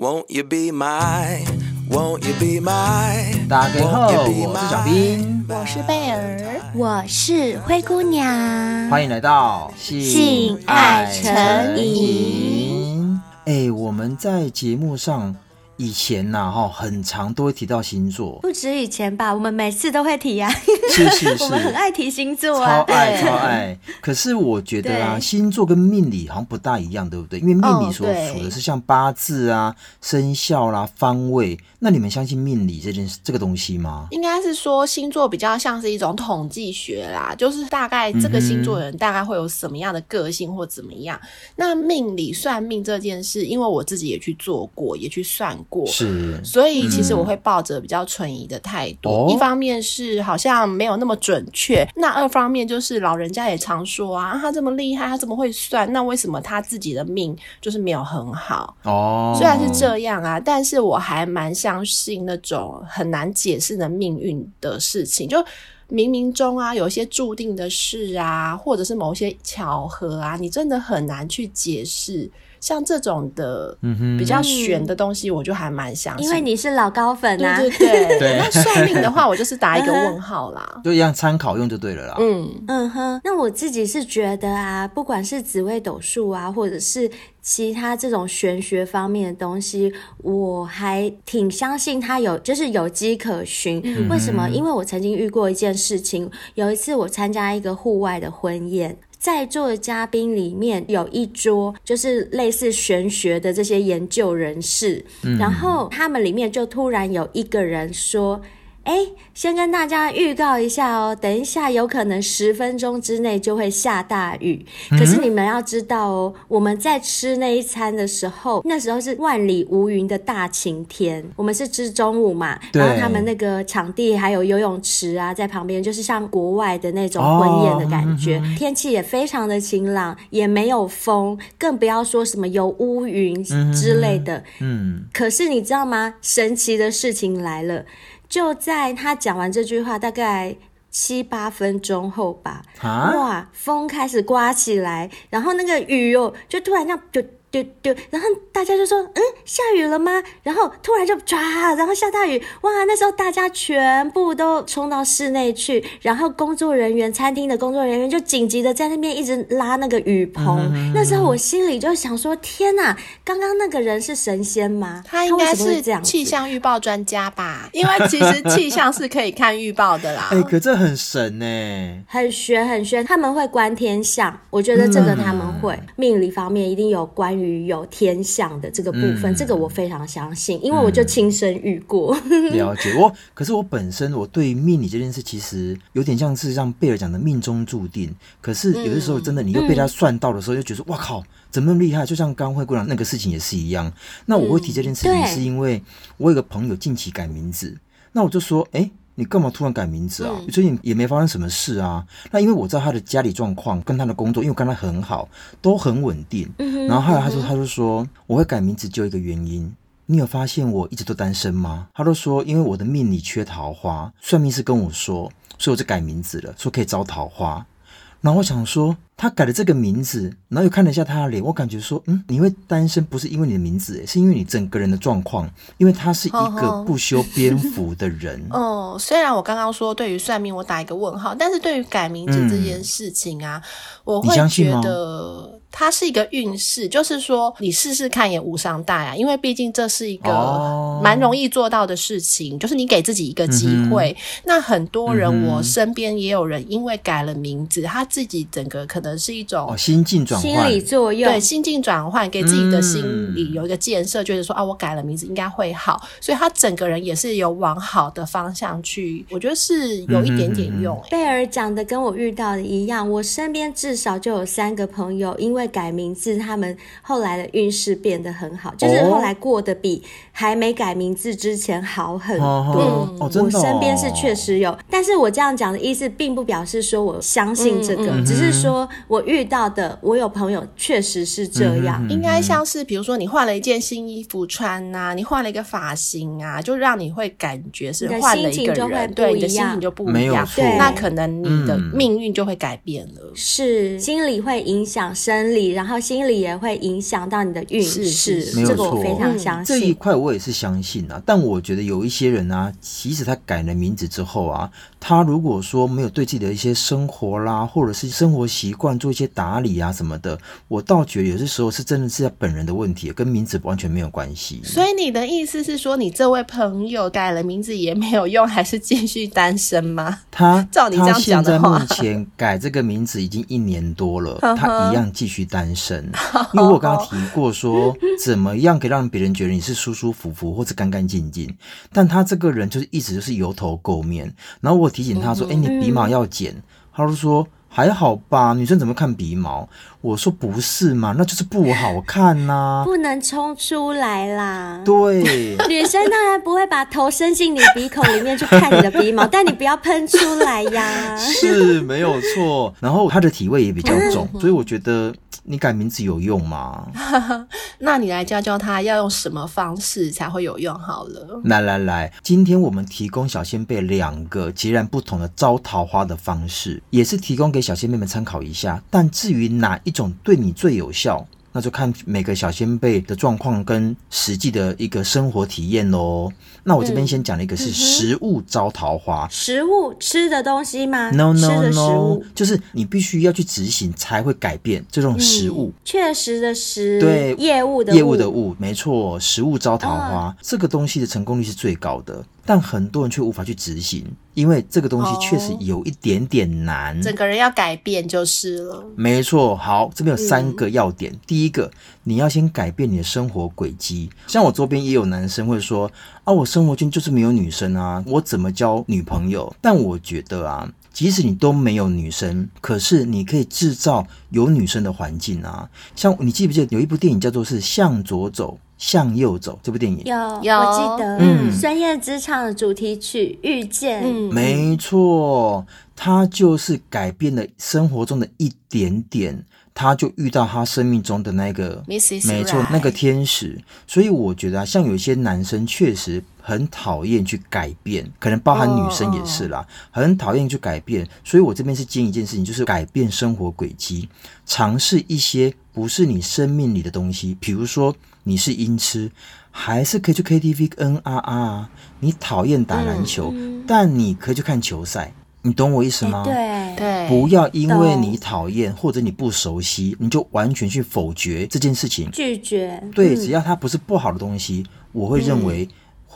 Won't you be my, won't you be my? 大家好，我是小兵，我是贝儿，我是灰姑娘，欢迎来到性爱成瘾。哎，我们在节目上。以前呐，哈，很长都会提到星座，不止以前吧，我们每次都会提呀、啊。是是 是，我们很爱提星座啊，超爱超爱。可是我觉得啊，星座跟命理好像不大一样，对不对？因为命理所属的是像八字啊、生肖啦、方位。那你们相信命理这件事这个东西吗？应该是说星座比较像是一种统计学啦，就是大概这个星座的人大概会有什么样的个性或怎么样。嗯、那命理算命这件事，因为我自己也去做过，也去算过，是，所以其实我会抱着比较存疑的态度。嗯、一方面是好像没有那么准确，那二方面就是老人家也常说啊，他这么厉害，他这么会算，那为什么他自己的命就是没有很好？哦，虽然是这样啊，但是我还蛮。相信那种很难解释的命运的事情，就冥冥中啊，有一些注定的事啊，或者是某些巧合啊，你真的很难去解释。像这种的比较玄的东西，我就还蛮相信。因为你是老高粉啊，对对对。那算命的话，我就是打一个问号啦，就一样参考用就对了啦。嗯嗯哼，那我自己是觉得啊，不管是紫微斗数啊，或者是其他这种玄学方面的东西，我还挺相信它有，就是有迹可循。嗯、为什么？因为我曾经遇过一件事情，有一次我参加一个户外的婚宴。在座的嘉宾里面有一桌，就是类似玄学的这些研究人士，嗯、然后他们里面就突然有一个人说。哎，先跟大家预告一下哦，等一下有可能十分钟之内就会下大雨。可是你们要知道哦，我们在吃那一餐的时候，那时候是万里无云的大晴天。我们是吃中午嘛，然后他们那个场地还有游泳池啊，在旁边，就是像国外的那种婚宴的感觉。天气也非常的晴朗，也没有风，更不要说什么有乌云之类的。嗯，可是你知道吗？神奇的事情来了。就在他讲完这句话大概七八分钟后吧，啊、哇，风开始刮起来，然后那个雨哦，就突然这样就。对对，然后大家就说：“嗯，下雨了吗？”然后突然就唰，然后下大雨，哇！那时候大家全部都冲到室内去，然后工作人员、餐厅的工作人员就紧急的在那边一直拉那个雨棚。嗯、那时候我心里就想说：“天哪，刚刚那个人是神仙吗？他应该是气象预报专家吧？因为其实气象是可以看预报的啦。”哎，可这很神呢，很玄很玄。他们会观天象，我觉得这个他们会、嗯、命理方面一定有关。于有天象的这个部分，嗯、这个我非常相信，因为我就亲身遇过。嗯、了解我，可是我本身我对命理这件事其实有点像是像贝尔讲的命中注定。可是有的时候真的，你又被他算到的时候，就觉得哇靠，怎么那么厉害？就像刚刚灰姑娘那个事情也是一样。那我会提这件事情，是因为我有个朋友近期改名字，那我就说，哎、欸。你干嘛突然改名字啊？嗯、最近也没发生什么事啊。那因为我知道他的家里状况跟他的工作，因为我跟他很好，都很稳定。嗯、然后后来他说，他就说我会改名字就一个原因。你有发现我一直都单身吗？他都说因为我的命里缺桃花，算命师跟我说，所以我就改名字了，说可以招桃花。然后我想说。他改了这个名字，然后又看了一下他的脸，我感觉说，嗯，你会单身不是因为你的名字，是因为你整个人的状况，因为他是一个不修边幅的人。哦、嗯，虽然我刚刚说对于算命我打一个问号，但是对于改名字这件事情啊，嗯、我会觉得它是一个运势，就是说你试试看也无伤大雅，因为毕竟这是一个蛮容易做到的事情，哦、就是你给自己一个机会。嗯、那很多人，嗯、我身边也有人因为改了名字，他自己整个可能。是一种心境转换，心理作用，对，心境转换，给自己的心理有一个建设，觉得说啊，我改了名字应该会好，所以他整个人也是有往好的方向去，我觉得是有一点点用。贝尔讲的跟我遇到的一样，我身边至少就有三个朋友，因为改名字，他们后来的运势变得很好，就是后来过得比还没改名字之前好很多。哦，我身边是确实有，但是我这样讲的意思，并不表示说我相信这个，只是说。我遇到的，我有朋友确实是这样。嗯、应该像是比如说你换了一件新衣服穿呐、啊，你换了一个发型啊，就让你会感觉是换了一个人，对，你的心情就不一样。没有错，那可能你的命运就会改变了。嗯、是心理会影响生理，然后心理也会影响到你的运势。这个我非常相信。这一块我也是相信啊，但我觉得有一些人啊，即使他改了名字之后啊，他如果说没有对自己的一些生活啦，或者是生活习惯做一些打理啊什么的，我倒觉得有些时候是真的是他本人的问题，跟名字完全没有关系。所以你的意思是说，你这位朋友改了名字也没有用，还是继续单身吗？他 照你这样讲的话，现在目前改这个名字已经一年多了，他一样继续单身。因为我刚刚提过说，怎么样可以让别人觉得你是舒舒服服或者干干净净，但他这个人就是一直就是油头垢面。然后我提醒他说：“哎、嗯，你鼻毛要剪。嗯”他就说。还好吧，女生怎么看鼻毛？我说不是嘛，那就是不好看呐、啊，不能冲出来啦。对，女生当然不会把头伸进你鼻孔里面去看你的鼻毛，但你不要喷出来呀。是没有错。然后她的体味也比较重，所以我觉得你改名字有用吗？那你来教教他要用什么方式才会有用好了。来来来，今天我们提供小仙贝两个截然不同的招桃花的方式，也是提供给。小仙贝们参考一下，但至于哪一种对你最有效，那就看每个小仙贝的状况跟实际的一个生活体验喽。那我这边先讲了一个是食物招桃花，嗯、食物吃的东西吗？No No No，就是你必须要去执行才会改变这种食物。嗯、确实的食，对，业务的业务的物，没错，食物招桃花、哦、这个东西的成功率是最高的。但很多人却无法去执行，因为这个东西确实有一点点难。哦、整个人要改变就是了。没错，好，这边有三个要点。嗯、第一个，你要先改变你的生活轨迹。像我周边也有男生会说：“啊，我生活圈就是没有女生啊，我怎么交女朋友？”但我觉得啊，即使你都没有女生，可是你可以制造有女生的环境啊。像你记不记得有一部电影叫做是《向左走》。向右走这部电影有有，我记得，嗯，孙燕姿唱的主题曲《遇见》，嗯，没错，它就是改变了生活中的一点点，他就遇到他生命中的那个没错，那个天使。所以我觉得啊，像有一些男生确实很讨厌去改变，可能包含女生也是啦，很讨厌去改变。所以我这边是建议一件事情，就是改变生活轨迹，尝试一些不是你生命里的东西，比如说。你是音痴，还是可以去 KTV N R R 啊？你讨厌打篮球，嗯、但你可以去看球赛，你懂我意思吗？欸、对对，不要因为你讨厌或者你不熟悉，你就完全去否决这件事情，拒绝。对，只要它不是不好的东西，我会认为。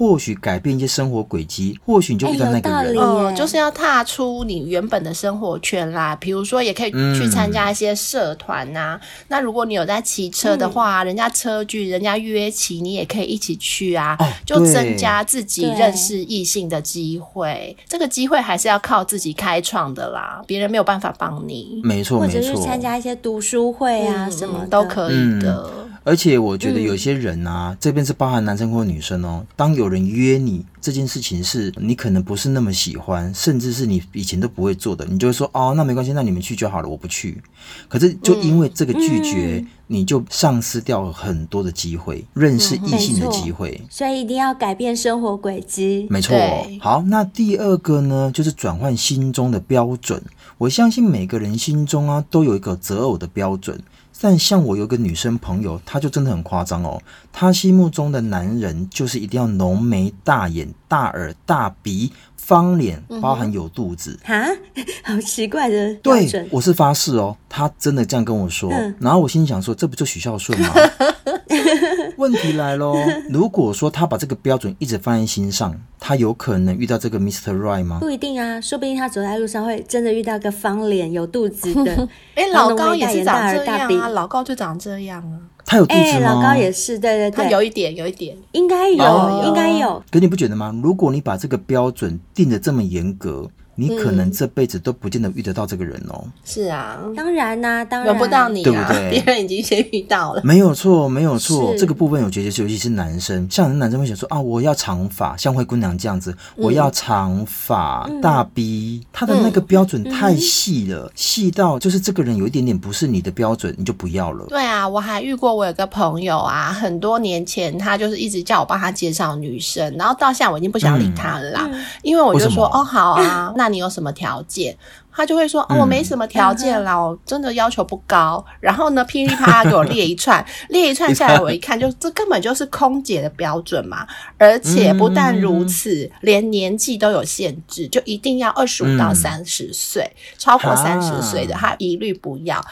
或许改变一些生活轨迹，或许你就遇到那个人。嗯、呃，就是要踏出你原本的生活圈啦。比如说，也可以去参加一些社团呐、啊。嗯、那如果你有在骑车的话，嗯、人家车距，人家约骑，你也可以一起去啊。哦、就增加自己认识异性的机会。这个机会还是要靠自己开创的啦，别人没有办法帮你。没错，没错。或者是参加一些读书会啊，嗯、什么都可以的。嗯而且我觉得有些人啊，嗯、这边是包含男生或女生哦。当有人约你这件事情是你可能不是那么喜欢，甚至是你以前都不会做的，你就会说哦，那没关系，那你们去就好了，我不去。可是就因为这个拒绝，嗯、你就丧失掉了很多的机会，嗯、认识异性的机会。所以一定要改变生活轨迹。没错。好，那第二个呢，就是转换心中的标准。我相信每个人心中啊，都有一个择偶的标准。但像我有个女生朋友，她就真的很夸张哦。她心目中的男人就是一定要浓眉大眼、大耳大鼻、方脸，包含有肚子。哈、嗯，好奇怪的标准。对，我是发誓哦，他真的这样跟我说。嗯、然后我心里想说，这不就许孝顺吗？问题来喽，如果说他把这个标准一直放在心上，他有可能遇到这个 Mr. Right 吗？不一定啊，说不定他走在路上会真的遇到个方脸、有肚子的。哎、欸，老高也是长这样啊，老高就长这样啊。他有肚子吗？欸、老高也是，对对对，他有一点，有一点，应该有，哦、应该有。可你不觉得吗？如果你把这个标准定的这么严格，你可能这辈子都不见得遇得到这个人哦。是啊，当然呐、啊，当然轮不到你、啊，对不对？别人已经先遇到了。没有错，没有错。是这个部分我觉得，尤其是男生，像男生会想说啊，我要长发，像灰姑娘这样子，我要长发、嗯、大 B，他的那个标准太细了，嗯、细到就是这个人有一点点不是你的标准，你就不要了。对啊，我还遇过，我有个朋友啊，很多年前他就是一直叫我帮他介绍女生，然后到现在我已经不想理他了啦，嗯、因为我就说哦，好啊，那你有什么条件？他就会说：“哦，我没什么条件啦，我真的要求不高。”然后呢，噼里啪啦给我列一串，列一串下来，我一看，就这根本就是空姐的标准嘛！而且不但如此，连年纪都有限制，就一定要二十五到三十岁，超过三十岁的他一律不要。啊！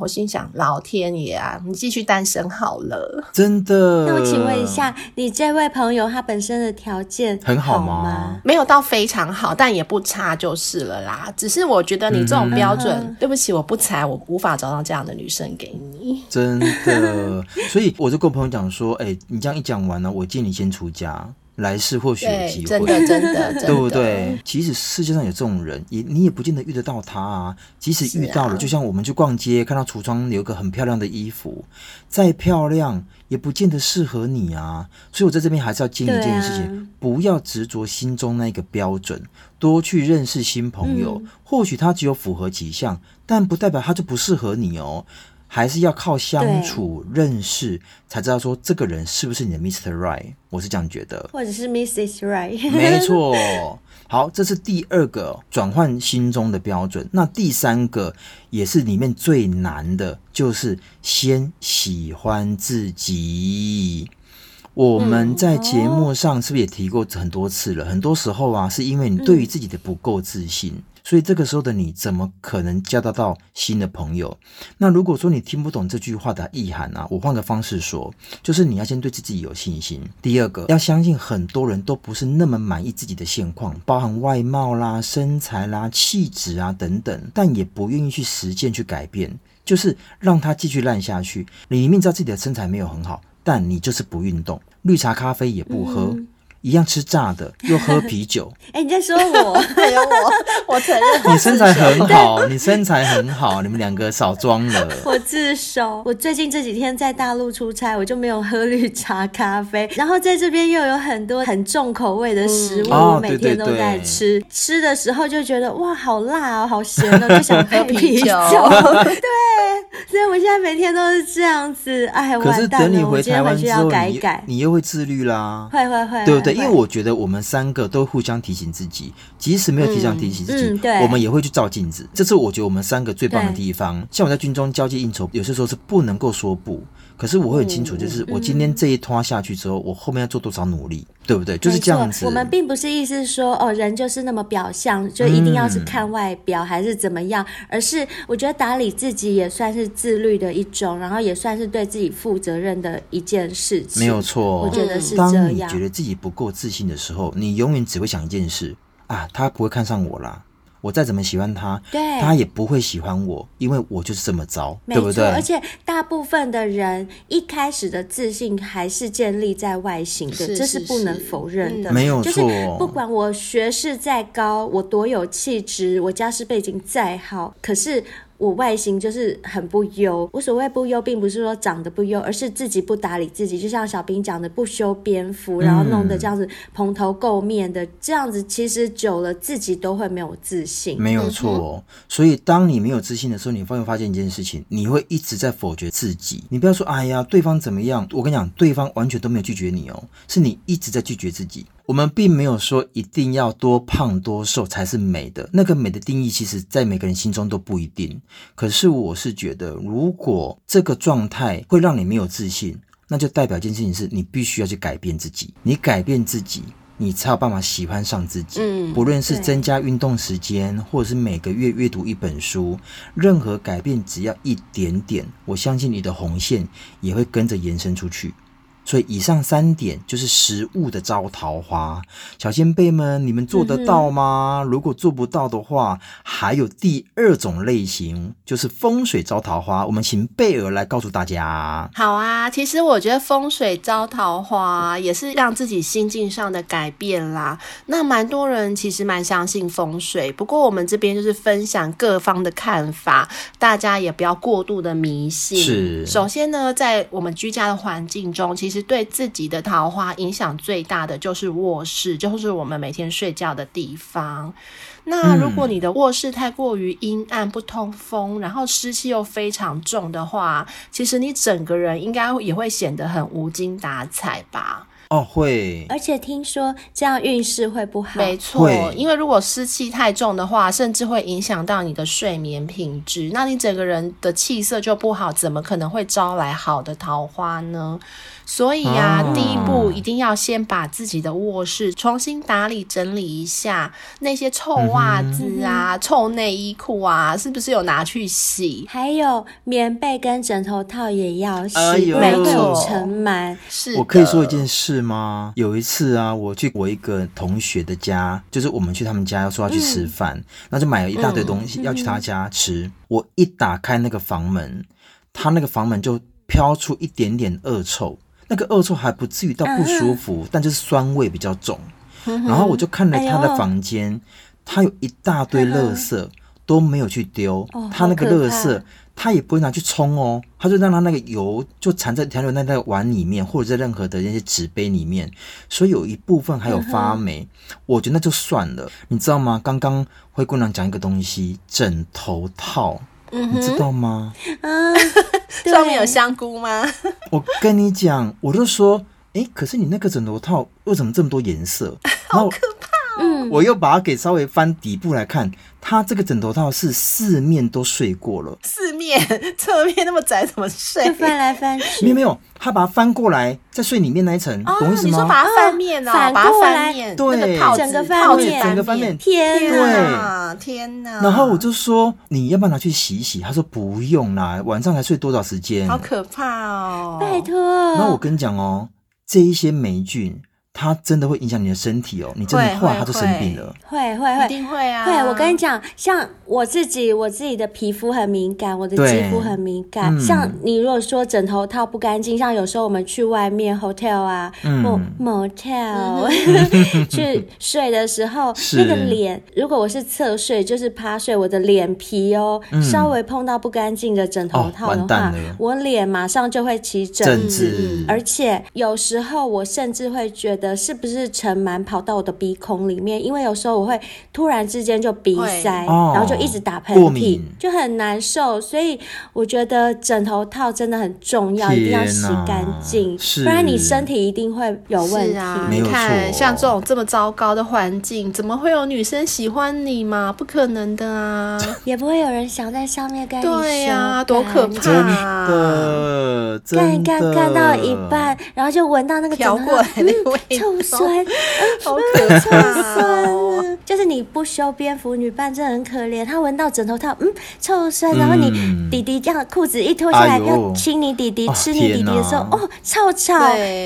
我心想，老天爷啊，你继续单身好了。真的？那我请问一下，你这位朋友他本身的条件很好吗？好吗？没有到非常好，但也不差就是了啦。只是我觉得你这种标准，嗯、对不起，我不才，我无法找到这样的女生给你。真的，所以我就跟我朋友讲说，哎、欸，你这样一讲完呢，我建议你先出家。来世或许有机会，真的真的，真的 对不对？其实世界上有这种人，也你也不见得遇得到他啊。即使遇到了，啊、就像我们去逛街，看到橱窗有一个很漂亮的衣服，再漂亮也不见得适合你啊。所以我在这边还是要建议一件事情：啊、不要执着心中那个标准，多去认识新朋友。嗯、或许他只有符合几项，但不代表他就不适合你哦。还是要靠相处对认识，才知道说这个人是不是你的 Mr. Right。我是这样觉得，或者是 Mrs. Right。没错。好，这是第二个转换心中的标准。那第三个也是里面最难的，就是先喜欢自己。我们在节目上是不是也提过很多次了？嗯、很多时候啊，是因为你对于自己的不够自信。嗯所以这个时候的你怎么可能交得到新的朋友？那如果说你听不懂这句话的意涵、啊？我换个方式说，就是你要先对自己有信心。第二个，要相信很多人都不是那么满意自己的现况，包含外貌啦、身材啦、气质啊等等，但也不愿意去实践去改变，就是让它继续烂下去。你明明知道自己的身材没有很好，但你就是不运动，绿茶咖啡也不喝。一样吃炸的，又喝啤酒。哎、欸，你在说我？还有我，我承认。你身材很好，你身材很好，你们两个少装了。我自首。我最近这几天在大陆出差，我就没有喝绿茶咖啡。然后在这边又有很多很重口味的食物，嗯、我每天都在吃。哦、吃的时候就觉得哇，好辣哦，好咸哦，就想喝啤酒。对，所以我现在每天都是这样子。哎，可是等你回台湾之后，改改你，你又会自律啦。会会会，对不对？因为我觉得我们三个都互相提醒自己，即使没有提醒提醒自己，嗯嗯、我们也会去照镜子。这是我觉得我们三个最棒的地方。像我在军中交际应酬，有些时候是不能够说不，可是我会很清楚，就是我今天这一拖下去之后，嗯、我后面要做多少努力，对不对？就是这样子。我们并不是意思说哦，人就是那么表象，就一定要是看外表还是怎么样，嗯、而是我觉得打理自己也算是自律的一种，然后也算是对自己负责任的一件事情。没有错，我觉得是这样。当你觉得自己不够自信的时候，你永远只会想一件事啊，他不会看上我啦。我再怎么喜欢他，对，他也不会喜欢我，因为我就是这么糟，对不对？而且大部分的人一开始的自信还是建立在外形的，是是是，这是不能否认的，嗯、没有错。就是不管我学识再高，我多有气质，我家世背景再好，可是。我外形就是很不优，我所谓不优，并不是说长得不优，而是自己不打理自己。就像小兵讲的，不修边幅，然后弄得这样子蓬头垢面的，嗯、这样子其实久了自己都会没有自信。没有错，哦、所以当你没有自信的时候，你会发现一件事情，你会一直在否决自己。你不要说，哎呀，对方怎么样？我跟你讲，对方完全都没有拒绝你哦，是你一直在拒绝自己。我们并没有说一定要多胖多瘦才是美的，那个美的定义，其实在每个人心中都不一定。可是我是觉得，如果这个状态会让你没有自信，那就代表一件事情是你必须要去改变自己。你改变自己，你才有办法喜欢上自己。嗯，不论是增加运动时间，或者是每个月阅读一本书，任何改变只要一点点，我相信你的红线也会跟着延伸出去。所以以上三点就是食物的招桃花。小仙贝们，你们做得到吗？嗯、如果做不到的话，还有第二种类型，就是风水招桃花。我们请贝儿来告诉大家。好啊，其实我觉得风水招桃花也是让自己心境上的改变啦。那蛮多人其实蛮相信风水，不过我们这边就是分享各方的看法，大家也不要过度的迷信。是，首先呢，在我们居家的环境中，其实。其实对自己的桃花影响最大的就是卧室，就是我们每天睡觉的地方。那如果你的卧室太过于阴暗、不通风，然后湿气又非常重的话，其实你整个人应该也会显得很无精打采吧。哦，会，而且听说这样运势会不好。没错，因为如果湿气太重的话，甚至会影响到你的睡眠品质，那你整个人的气色就不好，怎么可能会招来好的桃花呢？所以呀、啊，第一步一定要先把自己的卧室重新打理整理一下，那些臭袜子啊、嗯、臭内衣裤啊，是不是有拿去洗？还有棉被跟枕头套也要洗，没有尘螨。是，我可以说一件事吗？有一次啊，我去我一个同学的家，就是我们去他们家，要说要去吃饭，嗯、那就买了一大堆东西、嗯、要去他家吃。我一打开那个房门，他那个房门就飘出一点点恶臭。那个恶臭还不至于到不舒服，嗯、但就是酸味比较重。嗯、然后我就看了他的房间，哎、他有一大堆垃圾都没有去丢。哦、他那个垃圾他也不会拿去冲哦，他就让他那个油就缠在调留在那个碗里面，或者在任何的那些纸杯里面，所以有一部分还有发霉。嗯、我觉得那就算了，你知道吗？刚刚灰姑娘讲一个东西，枕头套。你知道吗？嗯，上面有香菇吗？我跟你讲，我就说，哎、欸，可是你那个枕头套为什么这么多颜色？好可怕！嗯，我又把它给稍微翻底部来看，它这个枕头套是四面都睡过了，四面侧面那么窄怎么睡？翻来翻去，没有没有，他把它翻过来再睡里面那一层，哦、懂意思吗？你说把它翻面哦，反过来，对，整个翻面，整个翻面，天哪，天哪！然后我就说，你要不要拿去洗一洗？他说不用啦，晚上才睡多少时间？好可怕哦！拜托。那我跟你讲哦，这一些霉菌。它真的会影响你的身体哦，你真的后来它就生病了，会会会，会，一定会啊！会，我跟你讲，像我自己，我自己的皮肤很敏感，我的肌肤很敏感。嗯、像你如果说枕头套不干净，像有时候我们去外面 hotel 啊，或 motel 去睡的时候，那个脸，如果我是侧睡，就是趴睡，我的脸皮哦，嗯、稍微碰到不干净的枕头套的话，哦、我脸马上就会起疹。子，嗯、而且有时候我甚至会觉得。是不是尘螨跑到我的鼻孔里面？因为有时候我会突然之间就鼻塞，哦、然后就一直打喷嚏，就很难受。所以我觉得枕头套真的很重要，一定要洗干净，不然你身体一定会有问题。啊、你看，像这种这么糟糕的环境，怎么会有女生喜欢你嘛？不可能的啊！也不会有人想在上面跟你对呀、啊，多可怕、啊！真的，干干干到一半，然后就闻到那个飘过来那味。嗯 臭酸，好可怕哦！就是你不修边幅，女伴真的很可怜。她闻到枕头套，嗯，臭酸。然后你弟弟这样裤子一脱下来，要亲你弟弟、吃你弟弟的时候，哦，臭臭！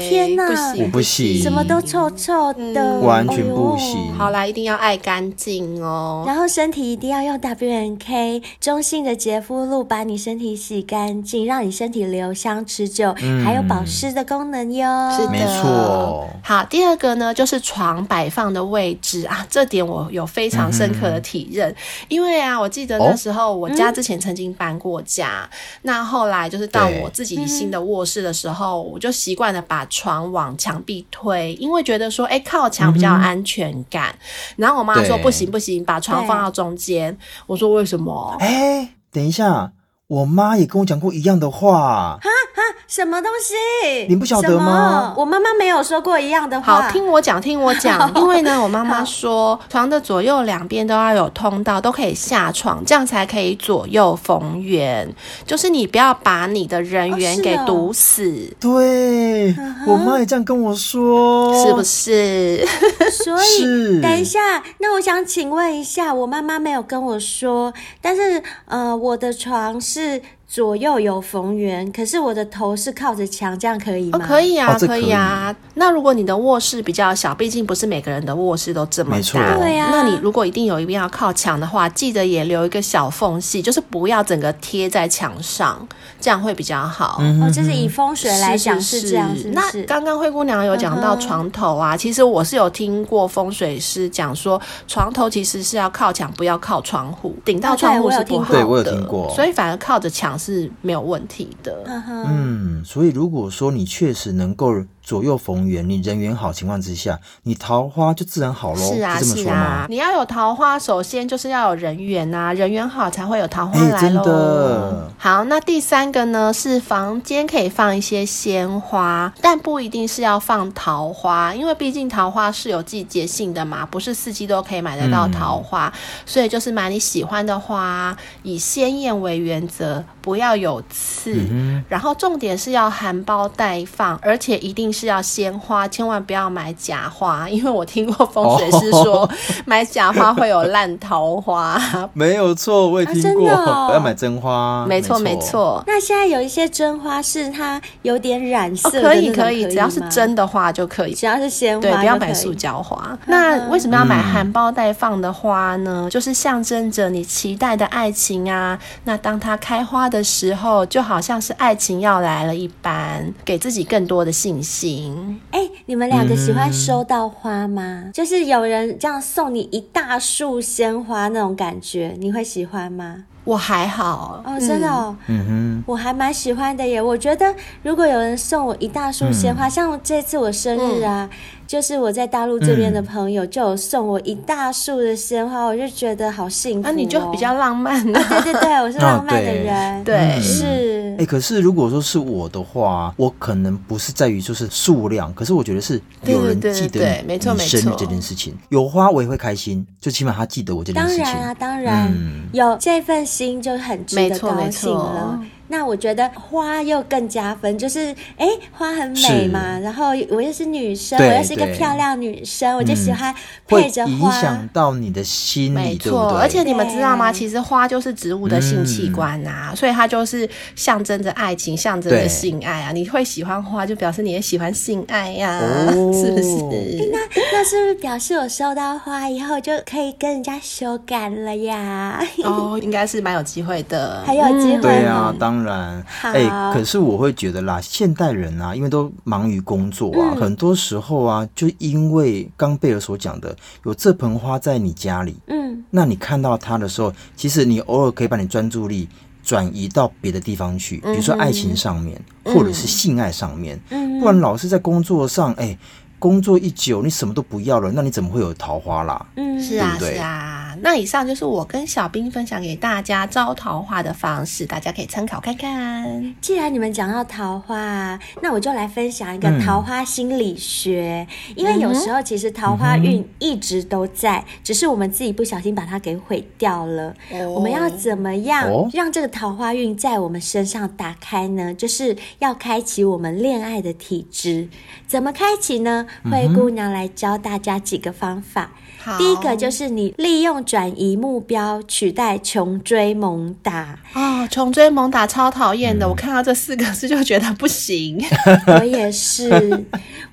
天哪，我不洗，什么都臭臭的，完全不行。好啦，一定要爱干净哦。然后身体一定要用 W N K 中性的洁肤露，把你身体洗干净，让你身体留香持久，还有保湿的功能哟。是的，没错。好。第二个呢，就是床摆放的位置啊，这点我有非常深刻的体认。嗯、因为啊，我记得那时候我家之前曾经搬过家，哦、那后来就是到我自己新的卧室的时候，我就习惯了把床往墙壁推，因为觉得说，哎，靠墙比较有安全感。嗯、然后我妈说，不行不行，把床放到中间。我说为什么？哎，等一下。我妈也跟我讲过一样的话，哈哈，什么东西？你不晓得吗？我妈妈没有说过一样的话。好，听我讲，听我讲。因为呢，我妈妈说，床的左右两边都要有通道，都可以下床，这样才可以左右逢源。就是你不要把你的人缘给堵死。哦哦、对，我妈也这样跟我说，是不是？所以，等一下，那我想请问一下，我妈妈没有跟我说，但是呃，我的床是。是左右有逢源，可是我的头是靠着墙，这样可以吗？哦，可以啊，哦、可以可以啊。那如果你的卧室比较小，毕竟不是每个人的卧室都这么大，没错，对啊。那你如果一定有一边要靠墙的话，记得也留一个小缝隙，就是不要整个贴在墙上，这样会比较好。嗯、哦，就是以风水来讲是这样，是是是。那刚刚灰姑娘有讲到床头啊、嗯，其实我是有听过风水师讲说，床头其实是要靠墙，不要靠窗户，顶到窗户是不好的。对，我有听过。所以反而靠着墙是没有问题的。嗯，所以如果说你确实能够。左右逢源，你人缘好情况之下，你桃花就自然好喽。是啊，是，是啊，你要有桃花，首先就是要有人缘啊，人缘好才会有桃花来喽。欸，真的。好，那第三个呢是房间可以放一些鲜花，但不一定是要放桃花，因为毕竟桃花是有季节性的嘛，不是四季都可以买得到桃花，嗯、所以就是买你喜欢的花，以鲜艳为原则，不要有刺，嗯、然后重点是要含苞待放，而且一定是。要鲜花，千万不要买假花，因为我听过风水师说、哦、买假花会有烂桃花。没有错，我也听过，啊哦、要买真花。没错没错。那现在有一些真花是它有点染色、哦，可以可以，只要是真的花就可以，只要是鲜花，对，不要买塑胶花。那为什么要买含苞待放的花呢？嗯、就是象征着你期待的爱情啊。那当它开花的时候，就好像是爱情要来了一般，给自己更多的信心。哎、欸，你们两个喜欢收到花吗？嗯？就是有人这样送你一大束鲜花那种感觉，你会喜欢吗？我还好哦，真的哦，嗯哼，我还蛮喜欢的耶。我觉得如果有人送我一大束鲜花，嗯，像这次我生日啊。嗯就是我在大陆这边的朋友就有送我一大束的鲜花，嗯，我就觉得好幸福，哦。那，啊，你就比较浪漫啊，啊！对对对，我是浪漫的人，哦，对，对，是。哎，欸，可是如果说是我的话，我可能不是在于就是数量，可是我觉得是有人记得你生日这件事情。有花我也会开心，就起码他记得我这件事情。当然啊，当然，嗯，有这份心就很值得高兴了。那我觉得花又更加分，就是哎、欸，花很美嘛，然后我又是女生，我又是一个漂亮女生，我就喜欢配着花，影响到你的心理，对不对？而且你们知道吗？其实花就是植物的性器官啊，嗯、所以它就是象征着爱情，象征着性爱啊。你会喜欢花，就表示你也喜欢性爱呀、是不是？那那是不是表示我收到花以后就可以跟人家修改了呀？哦，应该是蛮有机会的，还有机会、啊，当。当然，哎、欸，可是我会觉得啦，现代人啊，因为都忙于工作啊、嗯，很多时候啊，就因为刚贝尔所讲的，有这盆花在你家里，嗯，那你看到它的时候，其实你偶尔可以把你专注力转移到别的地方去，比如说爱情上面，嗯、或者是性爱上面，嗯，不然老是在工作上，哎、欸。工作一久，你什么都不要了，那你怎么会有桃花啦？嗯，是啊，是啊。那以上就是我跟小兵分享给大家招桃花的方式，大家可以参考看看。既然你们讲到桃花，那我就来分享一个桃花心理学。嗯、因为有时候其实桃花运一直都在、嗯，只是我们自己不小心把它给毁掉了、哦。我们要怎么样让这个桃花运在我们身上打开呢？就是要开启我们恋爱的体质。怎么开启呢？灰姑娘来教大家几个方法。好，第一个就是你利用转移目标取代穷追猛打。啊！穷追猛打超讨厌的、嗯，我看到这四个字就觉得不行。我也是，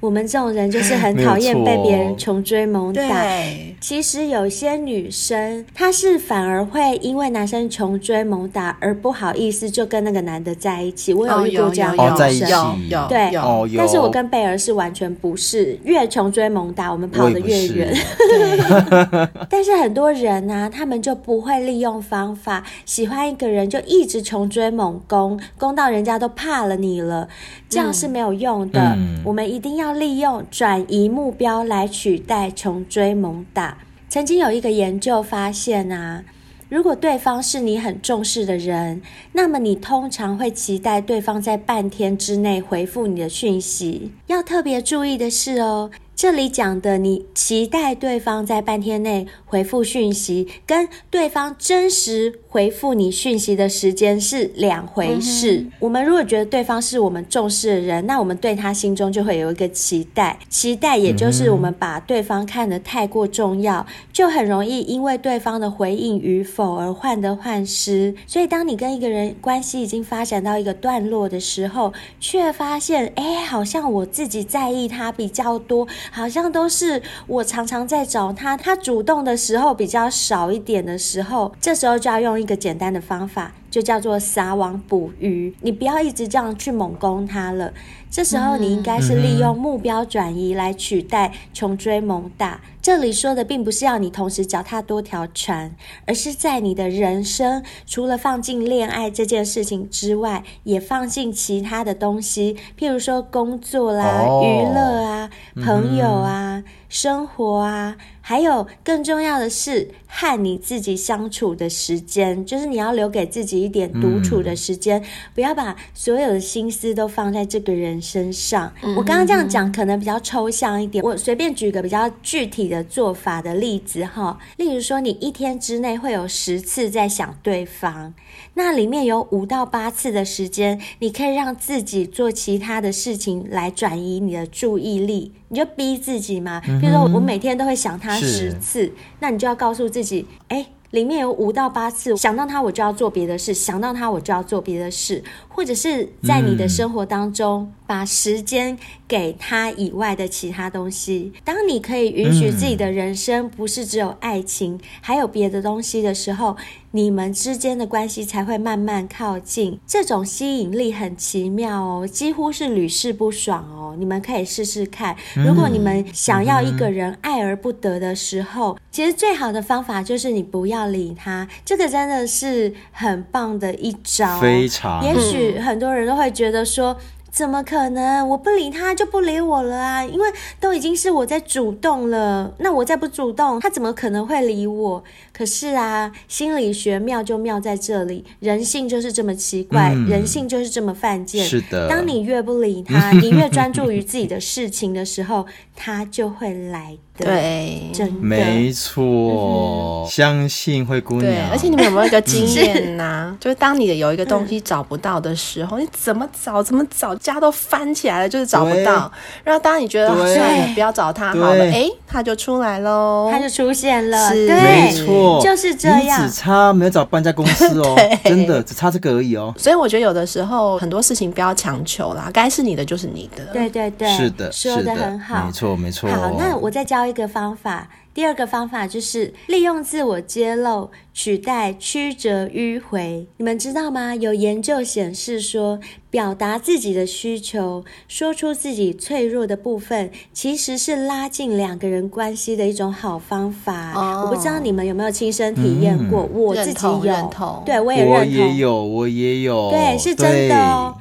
我们这种人就是很讨厌被别人穷追猛打。对，其实有些女生她是反而会因为男生穷追猛打而不好意思就跟那个男的在一起。我有遇过这样的女生，哦、有，有，有。对。但是我跟贝儿是完全不是，越穷追猛打，我们跑得越远。但是很多人呢、啊，他们就不会利用方法，喜欢一个人就一直穷追猛攻，攻到人家都怕了你了，这样是没有用的。嗯、我们一定要利用转移目标来取代穷追猛打。曾经有一个研究发现啊，如果对方是你很重视的人，那么你通常会期待对方在半天之内回复你的讯息。要特别注意的是哦。这里讲的，你期待对方在半天内回复讯息，跟对方真实回复你讯息的时间是两回事。嗯、我们如果觉得对方是我们重视的人，那我们对他心中就会有一个期待，期待也就是我们把对方看得太过重要，就很容易因为对方的回应与否而患得患失。所以，当你跟一个人关系已经发展到一个段落的时候，却发现，哎，好像我自己在意他比较多。好像都是我常常在找他，他主动的时候比较少一点的时候，这时候就要用一个简单的方法，就叫做撒网捕鱼。你不要一直这样去猛攻它了。这时候你应该是利用目标转移来取代穷追猛打。这里说的并不是要你同时脚踏多条船，而是在你的人生除了放进恋爱这件事情之外，也放进其他的东西，譬如说工作啦、娱乐啊、朋友啊。生活啊，还有更重要的是和你自己相处的时间，就是你要留给自己一点独处的时间，嗯、不要把所有的心思都放在这个人身上。嗯、我刚刚这样讲可能比较抽象一点，我随便举个比较具体的做法的例子哈，例如说你一天之内会有十次在想对方，那里面有五到八次的时间，你可以让自己做其他的事情来转移你的注意力。你就逼自己嘛，比如说我每天都会想他十次，那你就要告诉自己，哎，里面有五到八次想到他，我就要做别的事；想到他，我就要做别的事，或者是在你的生活当中。把时间给他以外的其他东西。当你可以允许自己的人生不是只有爱情，嗯、还有别的东西的时候，你们之间的关系才会慢慢靠近。这种吸引力很奇妙哦，几乎是屡试不爽哦。你们可以试试看。如果你们想要一个人爱而不得的时候，嗯、其实最好的方法就是你不要理他。这个真的是很棒的一招。非常。也许很多人都会觉得说。怎么可能？我不理他就不理我了啊！因为都已经是我在主动了，那我再不主动，他怎么可能会理我？可是啊，心理学妙就妙在这里，人性就是这么奇怪，嗯、人性就是这么犯贱。是的，当你越不理他，你越专注于自己的事情的时候，他就会来的。对，真的没错，嗯、相信灰姑娘。对，而且你们有没有一个经验呐、啊？就是当你的有一个东西找不到的时候，嗯、你怎么找怎么找，家都翻起来了，就是找不到。然后当你觉得算了，不要找他好了，哎，他就出来喽，他就出现了。是对，没错，就是这样。只差没有找搬家公司哦，真的只差这个而已哦。所以我觉得有的时候很多事情不要强求啦，该是你的就是你的。对对对，是的，说的很好，没错没错。好，那我再教。一个方法，第二个方法就是利用自我揭露取代曲折迂回。你们知道吗？有研究显示说，表达自己的需求，说出自己脆弱的部分，其实是拉近两个人关系的一种好方法。哦、我不知道你们有没有亲身体验过，嗯、我自己有，对我也认同，我也有，我也有，对，是真的哦。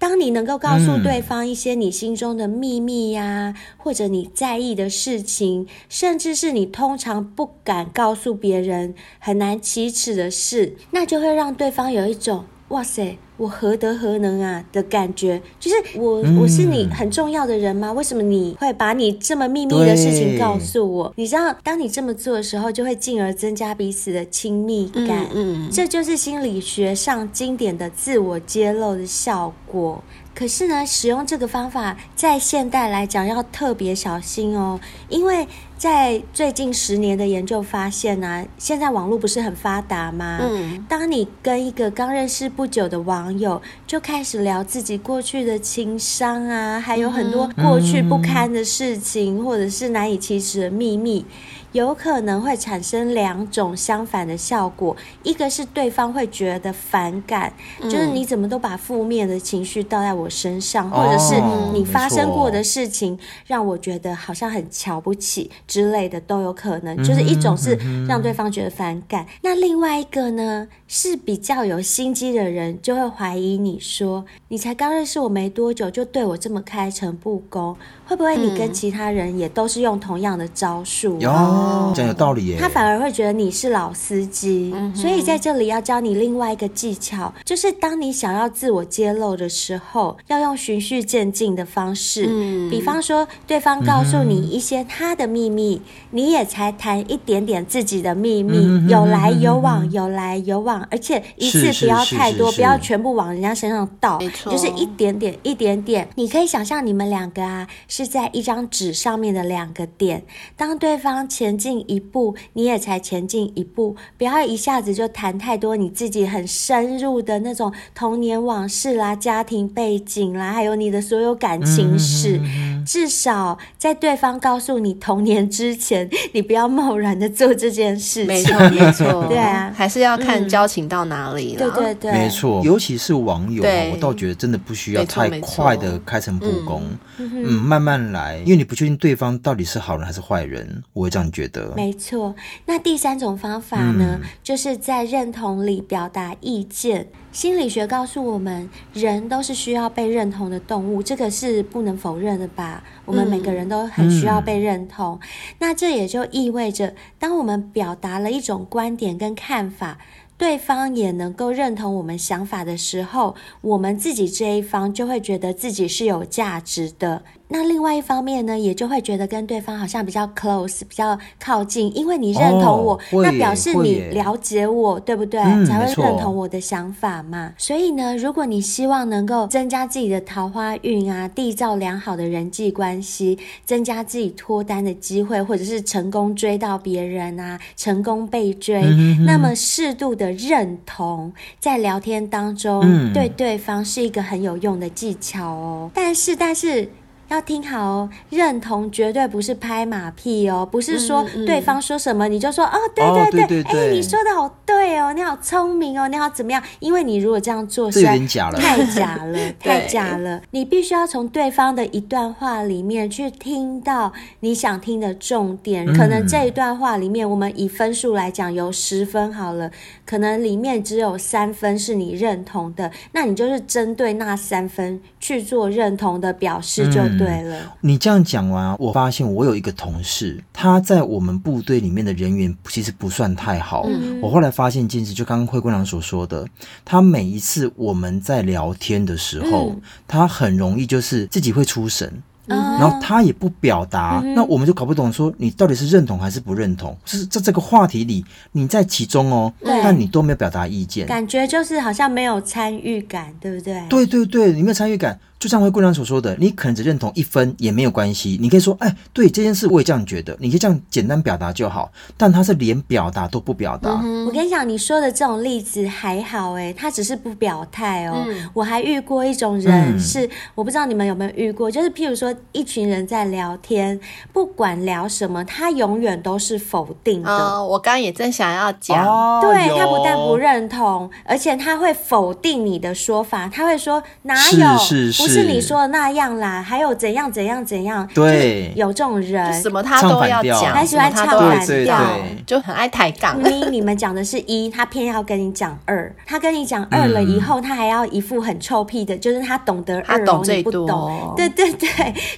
当你能够告诉对方一些你心中的秘密呀，嗯、或者你在意的事情，甚至是你通常不敢告诉别人、很难启齿的事，那就会让对方有一种“哇塞”。我何德何能啊的感觉，就是我、嗯、我是你很重要的人吗？为什么你会把你这么秘密的事情告诉我？你知道，当你这么做的时候，就会进而增加彼此的亲密感。嗯，嗯这就是心理学上经典的自我揭露的效果。可是呢，使用这个方法在现代来讲要特别小心哦，因为。在最近十年的研究发现呢、啊，现在网络不是很发达吗？嗯，当你跟一个刚认识不久的网友就开始聊自己过去的情伤啊，还有很多过去不堪的事情，嗯、或者是难以启齿的秘密。有可能会产生两种相反的效果，一个是对方会觉得反感，嗯、就是你怎么都把负面的情绪倒在我身上，或者是你发生过的事情让我觉得好像很瞧不起之类的都有可能。就是一种是让对方觉得反感，嗯、那另外一个呢是比较有心机的人就会怀疑你说，你才刚认识我没多久就对我这么开诚布公，会不会你跟其他人也都是用同样的招数？哦，讲有道理耶。他反而会觉得你是老司机，嗯、所以在这里要教你另外一个技巧，就是当你想要自我揭露的时候，要用循序渐进的方式。嗯，比方说，对方告诉你一些他的秘密，嗯、你也才谈一点点自己的秘密，嗯、有来有往，有来有往，而且一次不要太多，不要全部往人家身上倒，就是一点点，一点点。你可以想象你们两个啊，是在一张纸上面的两个点，当对方前进一步，你也才前进一步，不要一下子就谈太多你自己很深入的那种童年往事啦、家庭背景啦，还有你的所有感情史。嗯嗯嗯、至少在对方告诉你童年之前，你不要贸然的做这件事情。没错，没错，对啊，还是要看交情到哪里了。对对对，没错，尤其是网友，我倒觉得真的不需要太快的开诚布公，嗯，慢，慢慢来，因为你不确定对方到底是好人还是坏人，我会这样觉得。没错，那第三种方法呢，嗯、就是在认同里表达意见。心理学告诉我们，人都是需要被认同的动物，这个是不能否认的吧？我们每个人都很需要被认同。嗯、那这也就意味着，当我们表达了一种观点跟看法，对方也能够认同我们想法的时候，我们自己这一方就会觉得自己是有价值的。那另外一方面呢，也就会觉得跟对方好像比较 close，比较靠近，因为你认同我，哦、那表示你了解我，对不对？嗯、才会认同我的想法嘛。所以呢，如果你希望能够增加自己的桃花运啊，缔造良好的人际关系，增加自己脱单的机会，或者是成功追到别人啊，成功被追，嗯、哼那么适度的认同在聊天当中，嗯、对对方是一个很有用的技巧哦。但是，但是。要听好哦，认同绝对不是拍马屁哦，不是说对方说什么你就说哦，对对对，哎，你说的好对哦，你好聪明哦，你好怎么样？因为你如果这样做是太假了，太假了，太假了。你必须要从对方的一段话里面去听到你想听的重点。可能这一段话里面，我们以分数来讲，有十分好了，可能里面只有三分是你认同的，那你就是针对那三分去做认同的表示就。对了，你这样讲完，我发现我有一个同事，他在我们部队里面的人缘其实不算太好。嗯、我后来发现一件事，就刚刚灰姑娘所说的，他每一次我们在聊天的时候，嗯、他很容易就是自己会出神。然后他也不表达，嗯、那我们就搞不懂，说你到底是认同还是不认同？就是在这个话题里，你在其中哦，但你都没有表达意见，感觉就是好像没有参与感，对不对？对对对，你没有参与感，就像灰姑娘所说的，你可能只认同一分也没有关系，你可以说，哎，对这件事我也这样觉得，你可以这样简单表达就好。但他是连表达都不表达。嗯、我跟你讲，你说的这种例子还好，哎，他只是不表态哦。嗯、我还遇过一种人是，嗯、我不知道你们有没有遇过，就是譬如说。一群人在聊天，不管聊什么，他永远都是否定的。哦、我刚刚也正想要讲，哦、对他不但不认同，而且他会否定你的说法，他会说哪有，是是是不是你说的那样啦，还有怎样怎样怎样，对，有这种人，什么他都要讲，还喜欢唱反调，就很爱抬杠。明明你们讲的是一，他偏要跟你讲二，他跟你讲二了以后，嗯、他还要一副很臭屁的，就是他懂得二，他懂这不懂，对对对。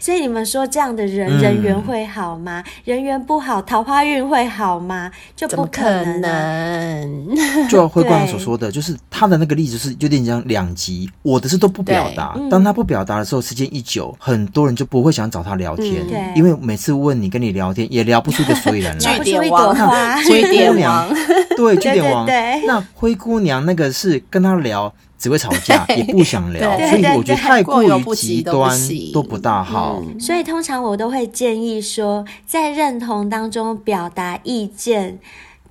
所以你们说这样的人人缘会好吗？嗯、人缘不好，桃花运会好吗？就不可能。就灰姑娘所说的，就是他的那个例子是有点像两极。我的是都不表达，当他不表达的时候，时间一久，很多人就不会想找他聊天，嗯、因为每次问你跟你聊天也聊不出个所以然来。句 点王，灰姑娘，对，据点王。那灰姑娘那个是跟他聊。只会吵架，也不想聊，所以我觉得太过于极端都不大好。嗯，所以通常我都会建议说，在认同当中表达意见。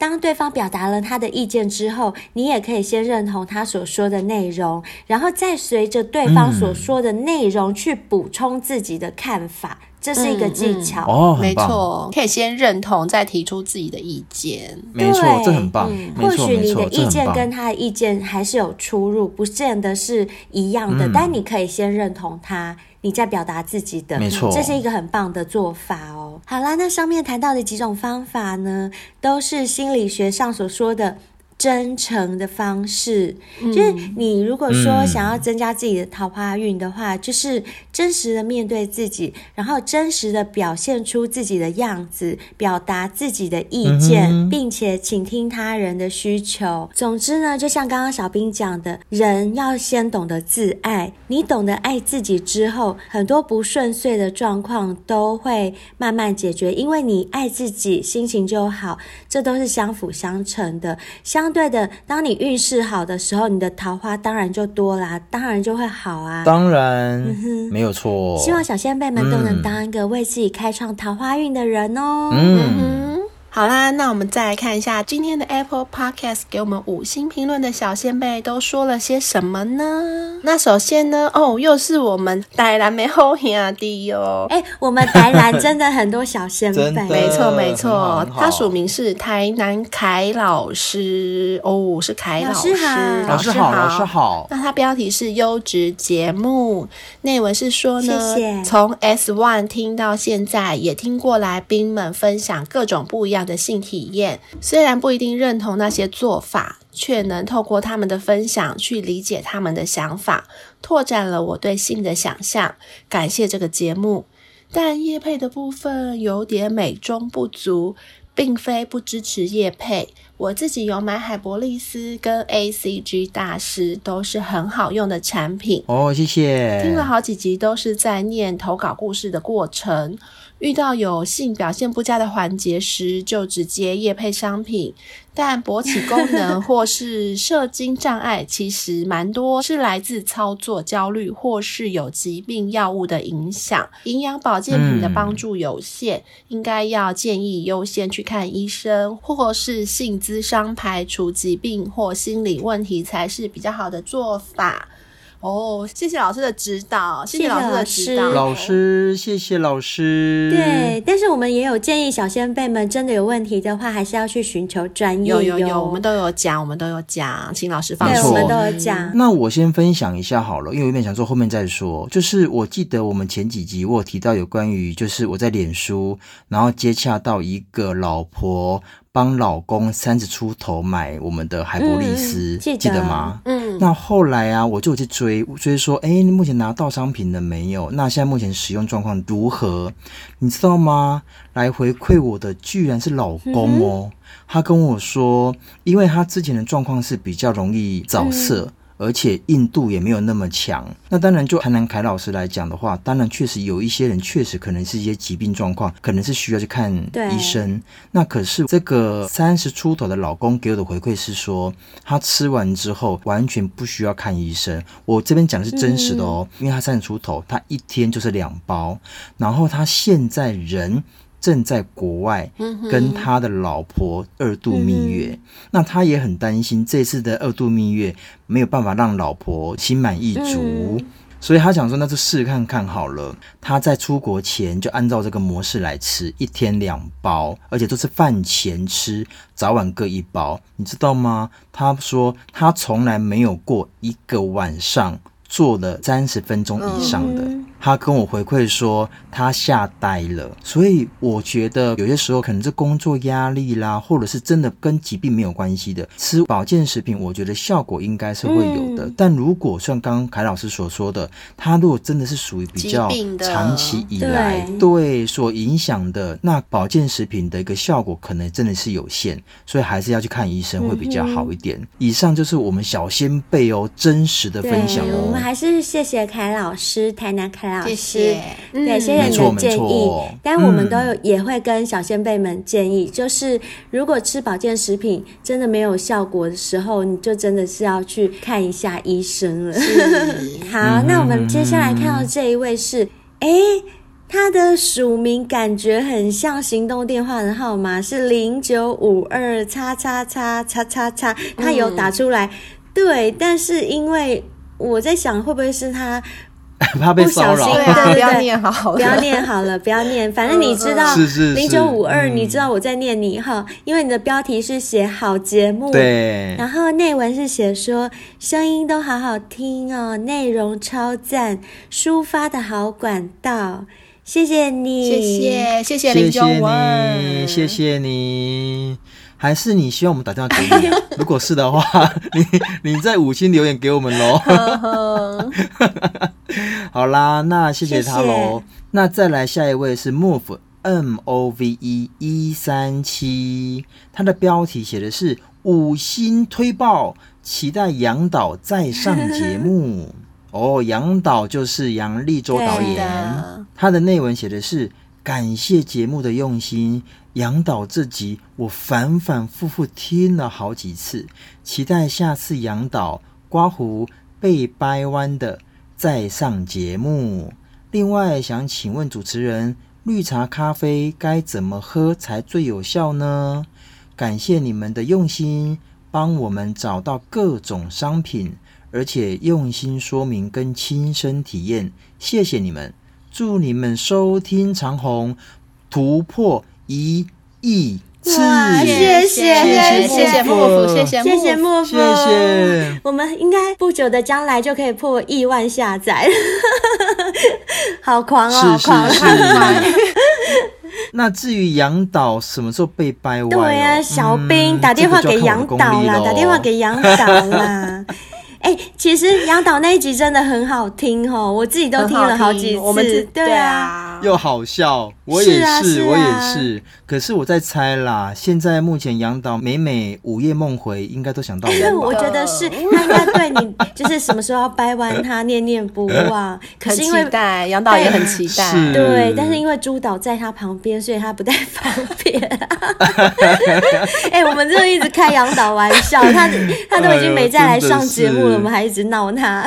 当对方表达了他的意见之后，你也可以先认同他所说的内容，然后再随着对方所说的内容去补充自己的看法，嗯、这是一个技巧。嗯嗯、哦，没错，可以先认同，再提出自己的意见。没错，这很棒。嗯、或许你的意见跟他的意见还是有出入，不见得是一样的，嗯、但你可以先认同他。你再表达自己的，没错，这是一个很棒的做法哦。好啦，那上面谈到的几种方法呢，都是心理学上所说的真诚的方式，嗯、就是你如果说想要增加自己的桃花运的话，嗯、就是真实的面对自己，然后真实的表现出自己的样子，表达自己的意见，嗯、并且倾听他人的需求。总之呢，就像刚刚小兵讲的，人要先懂得自爱。你懂得爱自己之后，很多不顺遂的状况都会慢慢解决，因为你爱自己，心情就好，这都是相辅相成的。相对的，当你运势好的时候，你的桃花当然就多啦，当然就会好啊。当然，嗯、没有错。希望小仙辈们都能当一个为自己开创桃花运的人哦。嗯。嗯好啦，那我们再来看一下今天的 Apple Podcast 给我们五星评论的小仙贝都说了些什么呢？那首先呢，哦，又是我们台南没后兄弟哦。哎，我们台南真的很多小仙贝，没错没错，他署名是台南凯老师哦，是凯老师，老师好，老师好。那他标题是优质节目，内文是说呢，谢谢。从 S One 听到现在，也听过来宾们分享各种不一样的性体验，虽然不一定认同那些做法，却能透过他们的分享去理解他们的想法，拓展了我对性的想象。感谢这个节目，但叶配的部分有点美中不足，并非不支持叶配。我自己有买海博利斯跟 ACG 大师，都是很好用的产品。哦，谢谢。听了好几集，都是在念投稿故事的过程。遇到有性表现不佳的环节时，就直接业配商品。但勃起功能 或是射精障碍，其实蛮多是来自操作焦虑，或是有疾病药物的影响。营养保健品的帮助有限，嗯、应该要建议优先去看医生，或是性咨商排除疾病或心理问题，才是比较好的做法。哦，谢谢老师的指导，谢谢老师的指导，老师，谢谢老师。对，但是我们也有建议，小先辈们真的有问题的话，还是要去寻求专业。有有有，我们都有讲，我们都有讲，请老师放心。对，我们都有讲。那我先分享一下好了，因为我有点想说后面再说。就是我记得我们前几集我有提到有关于，就是我在脸书，然后接洽到一个老婆。帮老公三十出头买我们的海博利斯，嗯、记，得记得吗？嗯，那后来啊，我就去追追说，哎，你目前拿到商品了没有？那现在目前使用状况如何？你知道吗？来回馈我的居然是老公哦，嗯、他跟我说，因为他之前的状况是比较容易早色。嗯而且硬度也没有那么强。那当然，就台南凯老师来讲的话，当然确实有一些人确实可能是一些疾病状况，可能是需要去看医生。那可是这个三十出头的老公给我的回馈是说，他吃完之后完全不需要看医生。我这边讲的是真实的哦，嗯、因为他三十出头，他一天就是两包，然后他现在人。正在国外跟他的老婆二度蜜月，嗯、那他也很担心这次的二度蜜月没有办法让老婆心满意足，嗯、所以他想说那就试看看好了。他在出国前就按照这个模式来吃，一天两包，而且都是饭前吃，早晚各一包，你知道吗？他说他从来没有过一个晚上做了三十分钟以上的。嗯他跟我回馈说，他吓呆了，所以我觉得有些时候可能是工作压力啦，或者是真的跟疾病没有关系的，吃保健食品，我觉得效果应该是会有的。嗯、但如果像刚刚凯老师所说的，他如果真的是属于比较长期以来对，对所影响的，那保健食品的一个效果可能真的是有限，所以还是要去看医生会比较好一点。嗯、以上就是我们小仙贝哦真实的分享哦，我们还是谢谢凯老师，台南凯。谢谢，嗯、对，谢谢你的建议。但我们都有也会跟小仙辈们建议，嗯、就是如果吃保健食品真的没有效果的时候，你就真的是要去看一下医生了。好，嗯、那我们接下来看到这一位是，哎、嗯，他的署名感觉很像行动电话的号码是零九五二叉叉叉叉叉叉，他有打出来，嗯、对，但是因为我在想，会不会是他。怕被骚扰，不小心，不要念好了，不要念好了，不要念。反正你知道，零九五二，你知道我在念你哈，因为你的标题是写好节目，对，然后内文是写说声音都好好听哦，内容超赞，抒发的好管道，谢谢你，谢谢谢谢零九五二，谢谢你。还是你希望我们打电话给你、啊？如果是的话，你你在五星留言给我们喽。好啦，那谢谢他喽。那再来下一位是 Move M O V E 一三七，他的标题写的是五星推爆，期待杨导再上节目。哦，杨导就是杨立洲导演，的他的内文写的是感谢节目的用心。杨导这集我反反复复听了好几次，期待下次杨导刮胡被掰弯的再上节目。另外想请问主持人，绿茶咖啡该怎么喝才最有效呢？感谢你们的用心，帮我们找到各种商品，而且用心说明跟亲身体验，谢谢你们，祝你们收听长虹突破一亿次，谢谢谢谢谢谢莫夫，谢谢谢谢莫夫，谢谢。我们应该不久的将来就可以破亿万下载，好狂哦，是是是。那至于杨导什么时候被掰弯？对呀、啊，小兵打电话给杨导啦，打电话给杨导啦。哎、欸，其实杨导那一集真的很好听哦，我自己都听了好几次。我们对啊，又好笑，我也是，是啊是啊、我也是。可是我在猜啦，现在目前杨导每每午夜梦回，应该都想到我。欸、我觉得是他应该对你，就是什么时候要掰弯他，念念不忘。可是因为杨导也很期待，对，但是因为朱导在他旁边，所以他不太方便。哎、欸，我们就一直开杨导玩笑，他他都已经没再来上节目了。我们还一直闹他，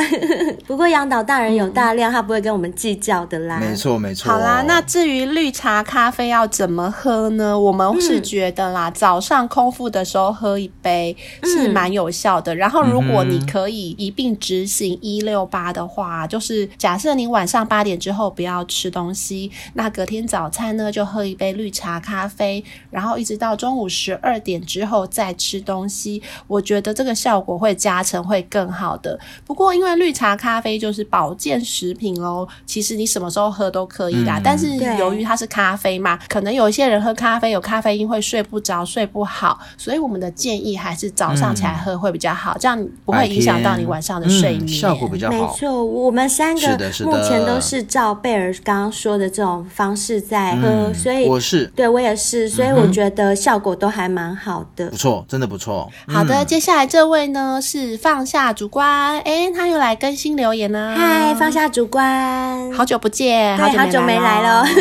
不过杨导大人有大量，他不会跟我们计较的啦。没错，没错。好啦，那至于绿茶咖啡要怎么喝呢？我们是觉得啦，嗯、早上空腹的时候喝一杯是蛮有效的。嗯、然后，如果你可以一并执行一六八的话，就是假设你晚上八点之后不要吃东西，那隔天早餐呢就喝一杯绿茶咖啡，然后一直到中午十二点之后再吃东西。我觉得这个效果会加成，会更。好的，不过因为绿茶咖啡就是保健食品哦，其实你什么时候喝都可以啦。嗯、但是由于它是咖啡嘛，可能有一些人喝咖啡有咖啡因会睡不着、睡不好，所以我们的建议还是早上起来喝会比较好，嗯、这样不会影响到你晚上的睡眠，嗯、效果比较好。没错，我们三个目前都是照贝尔刚刚说的这种方式在喝，嗯、所以我是对我也是，所以我觉得效果都还蛮好的，不错，真的不错。嗯、好的，接下来这位呢是放下主。观，哎，他又来更新留言了。嗨，放下主观，好久不见，对好久没来了。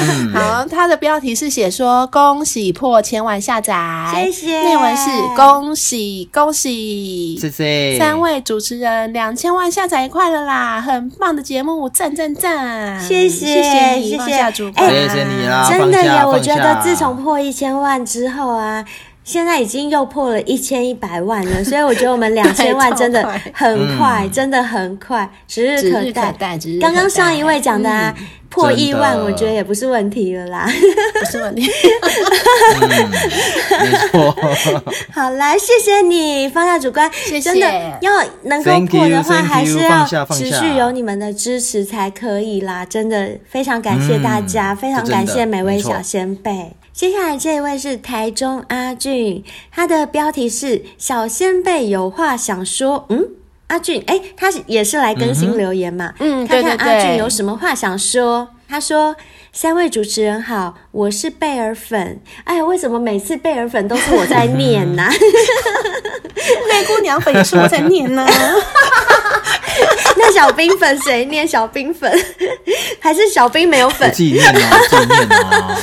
好，它的标题是写说恭喜破千万下载，谢谢。内文是恭喜恭喜，谢谢。三位主持人两千万下载快乐啦，很棒的节目，赞赞赞，谢谢谢谢放下主播，谢谢你啦，真的耶，我觉得自从破一千万之后啊。现在已经又破了一千一百万了，所以我觉得我们两千万真的很快，嗯、真的很快，指日可待。刚刚上一位讲的、啊嗯、破亿万，我觉得也不是问题了啦，不是问题。嗯、没错。好来，谢谢你放下主观。真的要能够破的话，还是要持续有你们的支持才可以啦。真的非常感谢大家，嗯、非常感谢每位小仙贝。接下来这一位是台中阿俊，他的标题是“小仙贝有话想说”。嗯，阿俊，哎，他也是来更新留言嘛？嗯，看看阿俊有什么话想说。他说：“三位主持人好，我是贝尔粉。哎，为什么每次贝尔粉都是我在念呢、啊？灰姑娘粉也是我在念呢。那小冰粉谁念？小冰粉还是小冰没有粉？我自己念啊，自己念啊。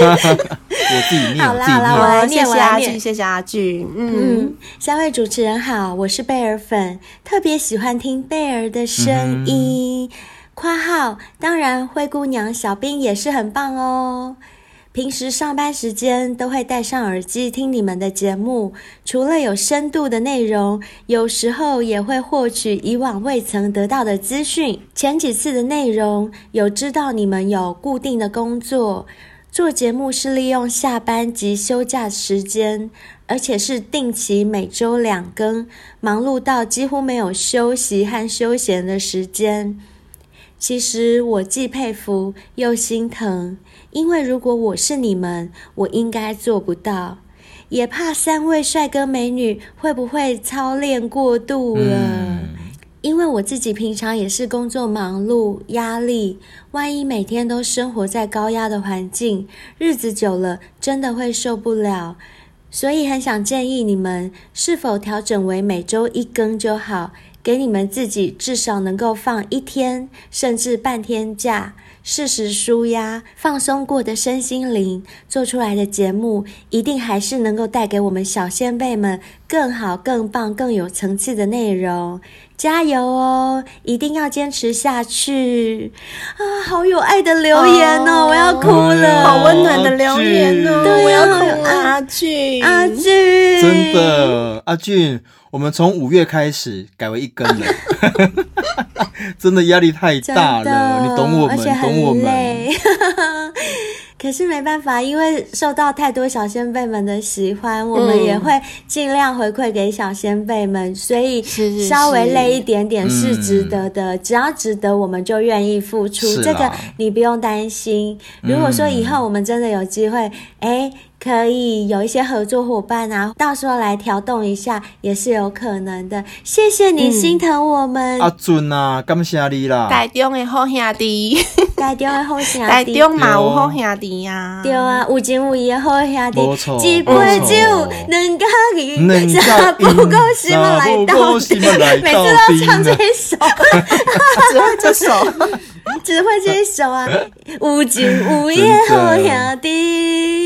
我自己念。好啦好啦，我来念，我来念。谢谢阿俊。嗯，嗯，三位主持人好，我是贝尔粉，特别喜欢听贝尔的声音。嗯括号，当然，灰姑娘小兵也是很棒哦。平时上班时间都会戴上耳机听你们的节目，除了有深度的内容，有时候也会获取以往未曾得到的资讯。前几次的内容有知道你们有固定的工作，做节目是利用下班及休假时间，而且是定期每周两更，忙碌到几乎没有休息和休闲的时间。其实我既佩服又心疼，因为如果我是你们，我应该做不到。也怕三位帅哥美女会不会操练过度了。嗯因为我自己平常也是工作忙碌、压力，万一每天都生活在高压的环境，日子久了真的会受不了。所以很想建议你们，是否调整为每周一更就好，给你们自己至少能够放一天甚至半天假，适时舒压、放松过的身心灵，做出来的节目一定还是能够带给我们小先辈们更好、更棒、更有层次的内容。加油哦！一定要坚持下去啊！好有爱的留言哦，哦我要哭了，好温暖的留言哦，对我要哭了。阿俊，阿俊，真的，阿俊，我们从五月开始改为一根了，真的压力太大了，你懂我们，懂我们。可是没办法，因为受到太多小仙贝们的喜欢，我们也会尽量回馈给小仙贝们，所以稍微累一点点是值得的。只要值得，我们就愿意付出。这个你不用担心。如果说以后我们真的有机会，哎。可以有一些合作伙伴啊，到时候来调动一下也是有可能的。谢谢你心疼我们，阿俊啊，感谢你啦！台中的好兄弟，台中的好兄弟，台中嘛有好兄弟啊，对啊，有情有义的好兄弟，一杯酒，两家人，三不够心嘛来到底，每次都要唱这一首，只会这首，只会这一首啊，有情有义的好兄弟。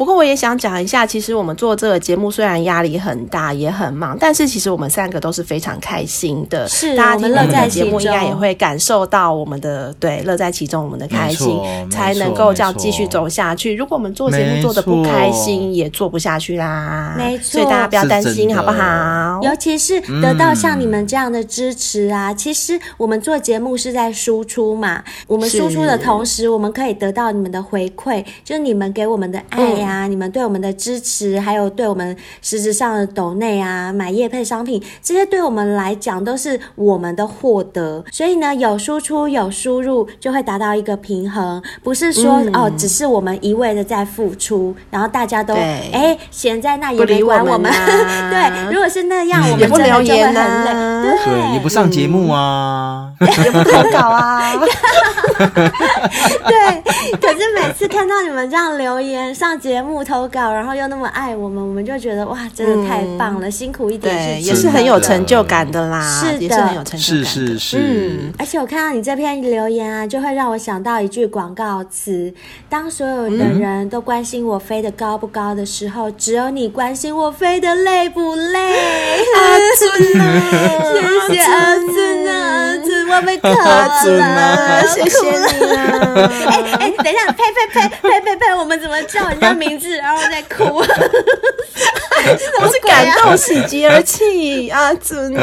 不过我也想讲一下，其实我们做这个节目虽然压力很大，也很忙，但是其实我们三个都是非常开心的。是，大家听我们的节目应该也会感受到我们的对乐在其中，我们的开心才能够这样继续走下去。如果我们做节目做的不开心，也做不下去啦。没错，所以大家不要担心，好不好？尤其是得到像你们这样的支持啊，嗯、其实我们做节目是在输出嘛。我们输出的同时，我们可以得到你们的回馈，就是你们给我们的爱呀、啊。嗯啊！你们对我们的支持，还有对我们实质上的抖内啊，买业配商品，这些对我们来讲都是我们的获得。所以呢，有输出有输入，就会达到一个平衡。不是说、嗯、哦，只是我们一味的在付出，然后大家都哎闲在那也没管我们。我们啊、对，如果是那样，嗯、我们真的就会很累。啊、对，对，也不上节目啊，嗯、也不投稿啊。对，可是每次看到你们这样留言上节目投稿，然后又那么爱我们，我们就觉得哇，真的太棒了！嗯、辛苦一点是，也是很有成就感的啦。是的，也是很有成就感的。是是是。嗯，而且我看到你这篇留言啊，就会让我想到一句广告词：当所有的人都关心我飞得高不高的时候，嗯、只有你关心我飞得累不累。阿 尊啊，谢谢阿尊啊，阿尊，我被考了，谢谢。哎哎、欸欸，等一下，呸呸呸呸呸呸，我们怎么叫人家名字，然后在哭？我是感动，喜极而泣。阿尊，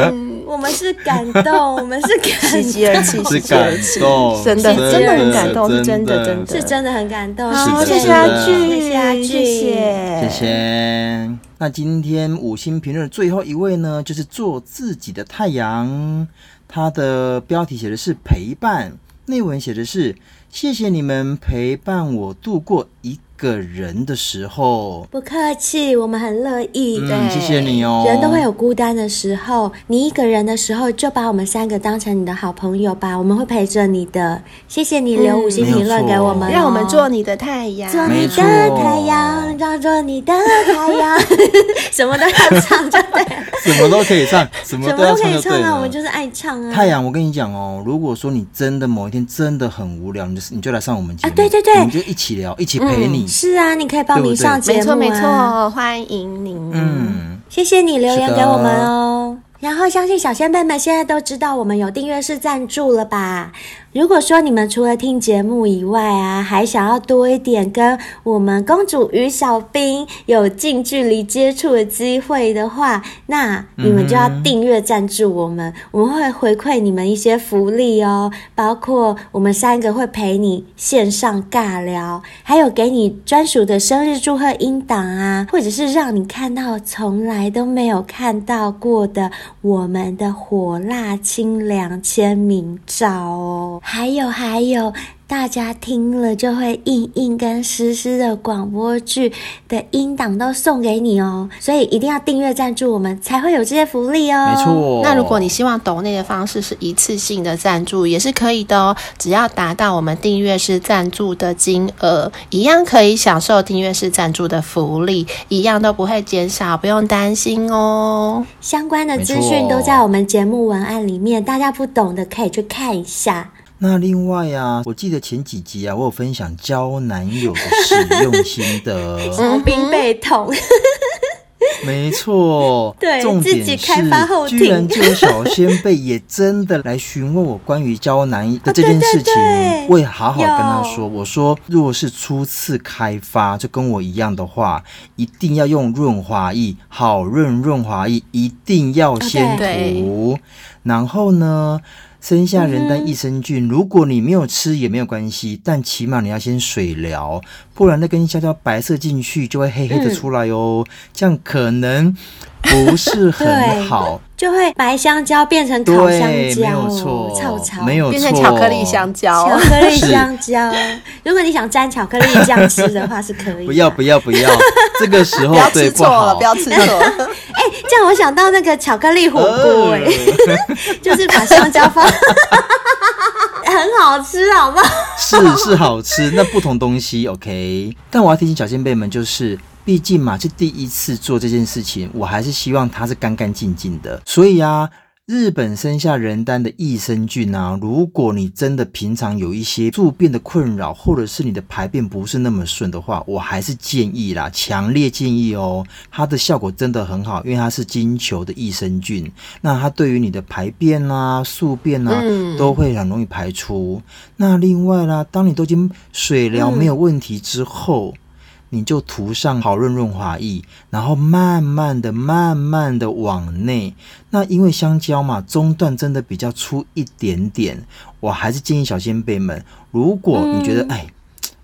我们是感动，我们是喜极而泣，喜极而泣，真的真的很感动，是真的真的，是真的很感动。好，谢谢阿俊，谢谢阿俊，谢谢。那今天五星评论的最后一位呢，就是做自己的太阳，他的标题写的是陪伴。内文写的是：“谢谢你们陪伴我度过一。”个人的时候，不客气，我们很乐意。对，谢谢你哦。人都会有孤单的时候，你一个人的时候，就把我们三个当成你的好朋友吧，我们会陪着你的。谢谢你留五星评论给我们，让我们做你的太阳，做你的太阳，让做你的太阳，什么都要唱，就对，什么都可以唱，什么都可以唱啊，我们就是爱唱啊。太阳，我跟你讲哦，如果说你真的某一天真的很无聊，你就你就来上我们节目，对对对，我们就一起聊，一起陪你。是啊，你可以报名上节目啊，没错没错，欢迎您。嗯，谢谢你留言给我们哦。然后相信小仙贝们现在都知道我们有订阅式赞助了吧？如果说你们除了听节目以外啊，还想要多一点跟我们公主与小兵有近距离接触的机会的话，那你们就要订阅赞助我们，我们会回馈你们一些福利哦，包括我们三个会陪你线上尬聊，还有给你专属的生日祝贺音档啊，或者是让你看到从来都没有看到过的我们的火辣清凉签名照哦。还有还有。大家听了就会硬硬跟湿湿的广播剧的音档都送给你哦，所以一定要订阅赞助我们，才会有这些福利哦。没错。那如果你希望抖内的方式是一次性的赞助，也是可以的哦。只要达到我们订阅式赞助的金额，一样可以享受订阅式赞助的福利，一样都不会减少，不用担心哦。相关的资讯都在我们节目文案里面，大家不懂的可以去看一下。那另外啊，我记得前几集啊，我有分享交男友的使用心得，小兵被捅，没错，对，重点是自己开发后，居然就有小仙贝也真的来询问我关于交男友的这件事情，哦、对对对，我也好好跟他说，我说如果是初次开发，就跟我一样的话，一定要用润滑液，好润润滑液一定要先涂，哦、然后呢。生下人丹益生菌，嗯、如果你没有吃也没有关系，但起码你要先水疗，不然那根香蕉白色进去就会黑黑的出来哦，嗯、这样可能不是很好，就会白香蕉变成烤香蕉，没有错，臭臭。没有错，变成巧克力香蕉，巧克力香蕉。如果你想沾巧克力酱吃的话，是可以。不要不要不要，这个时候 不要吃错了，不要吃错了。哎、欸，这样我想到那个巧克力火锅，哎，就是把香蕉放，很好吃，好吗？是是好吃，那不同东西，OK。但我要提醒小先辈们，就是。毕竟嘛，是第一次做这件事情，我还是希望它是干干净净的。所以啊，日本生下人丹的益生菌啊，如果你真的平常有一些宿便的困扰，或者是你的排便不是那么顺的话，我还是建议啦，强烈建议哦，它的效果真的很好，因为它是金球的益生菌，那它对于你的排便啊、宿便啊，都会很容易排出。嗯、那另外啦，当你都已经水疗没有问题之后。嗯你就涂上好润润滑液，然后慢慢的、慢慢的往内。那因为香蕉嘛，中段真的比较粗一点点。我还是建议小仙贝们，如果你觉得、嗯、哎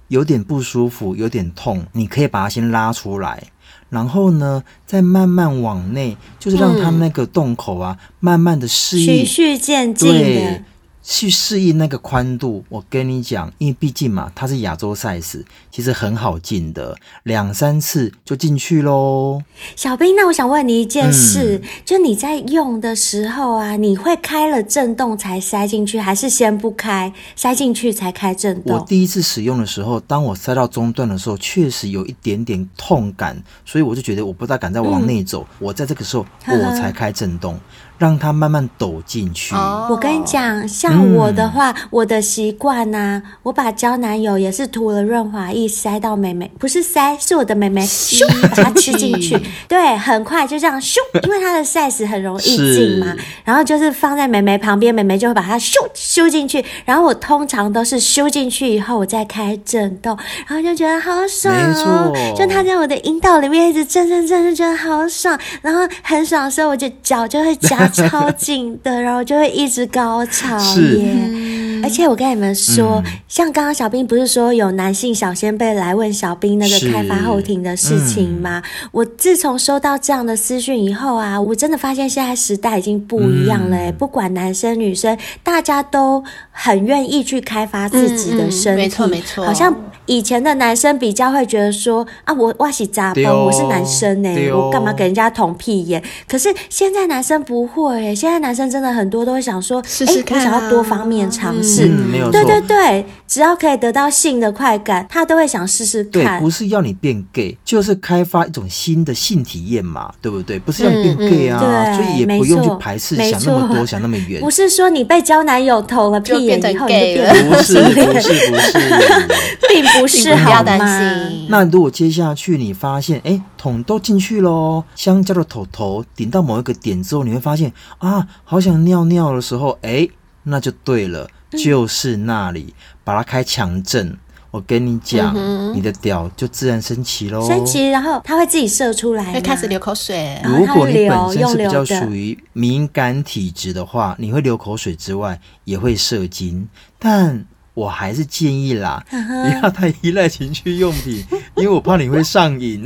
有点不舒服、有点痛，你可以把它先拉出来，然后呢再慢慢往内，就是让它那个洞口啊，嗯、慢慢的适应，循序渐进的。去适应那个宽度，我跟你讲，因为毕竟嘛，它是亚洲 size，其实很好进的，两三次就进去喽。小兵，那我想问你一件事，嗯、就你在用的时候啊，你会开了震动才塞进去，还是先不开，塞进去才开震动？我第一次使用的时候，当我塞到中段的时候，确实有一点点痛感，所以我就觉得我不大敢再往内走，嗯、我在这个时候我才开震动。呵呵让它慢慢抖进去。我跟你讲，像我的话，嗯、我的习惯呐，我把胶男友也是涂了润滑液塞到妹妹，不是塞，是我的妹妹咻把它吃进去。对，很快就这样咻，因为它的 size 很容易进嘛。然后就是放在妹妹旁边，妹妹就会把它咻咻进去。然后我通常都是咻进去以后，我再开震动，然后就觉得好爽哦。没错。就它在我的阴道里面一直震震震，就觉得好爽。然后很爽的时候，我就脚就会夹。超紧的，然后就会一直高潮耶。是而且我跟你们说，嗯、像刚刚小兵不是说有男性小仙贝来问小兵那个开发后庭的事情吗？嗯、我自从收到这样的私讯以后啊，我真的发现现在时代已经不一样了。嗯、不管男生女生，大家都很愿意去开发自己的身体。没错、嗯、没错，好像以前的男生比较会觉得说啊，我哇洗扎包，哦、我是男生呢，哦、我干嘛给人家捅屁眼？可是现在男生不会。欸，现在男生真的很多都会想说，试试看、啊，我想要多方面尝试。嗯，没有错。对对对，只要可以得到性的快感，他都会想试试看。对，不是要你变 gay，就是开发一种新的性体验嘛，对不对？不是要你变 gay 啊，嗯嗯、所以也不用去排斥，想那么多，想那么远。不是说你被交男友捅了屁眼以后就变 gay 了，不是，不是，不是，并不是，好吗？那如果接下去你发现，哎，桶都进去喽，香蕉的头头顶到某一个点之后，你会发现。啊，好想尿尿的时候，哎，那就对了，就是那里，把它开强震。我跟你讲，嗯、你的屌就自然升起喽。升起，然后它会自己射出来，会开始流口水。如果你本身是比较属于敏感体质的话，你会流口水之外，也会射精，但。我还是建议啦，不要太依赖情趣用品，因为我怕你会上瘾，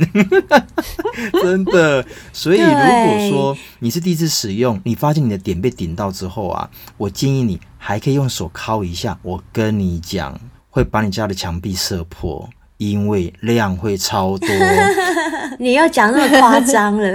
真的。所以如果说你是第一次使用，你发现你的点被顶到之后啊，我建议你还可以用手敲一下。我跟你讲，会把你家的墙壁射破。因为量会超多，你要讲那么夸张了，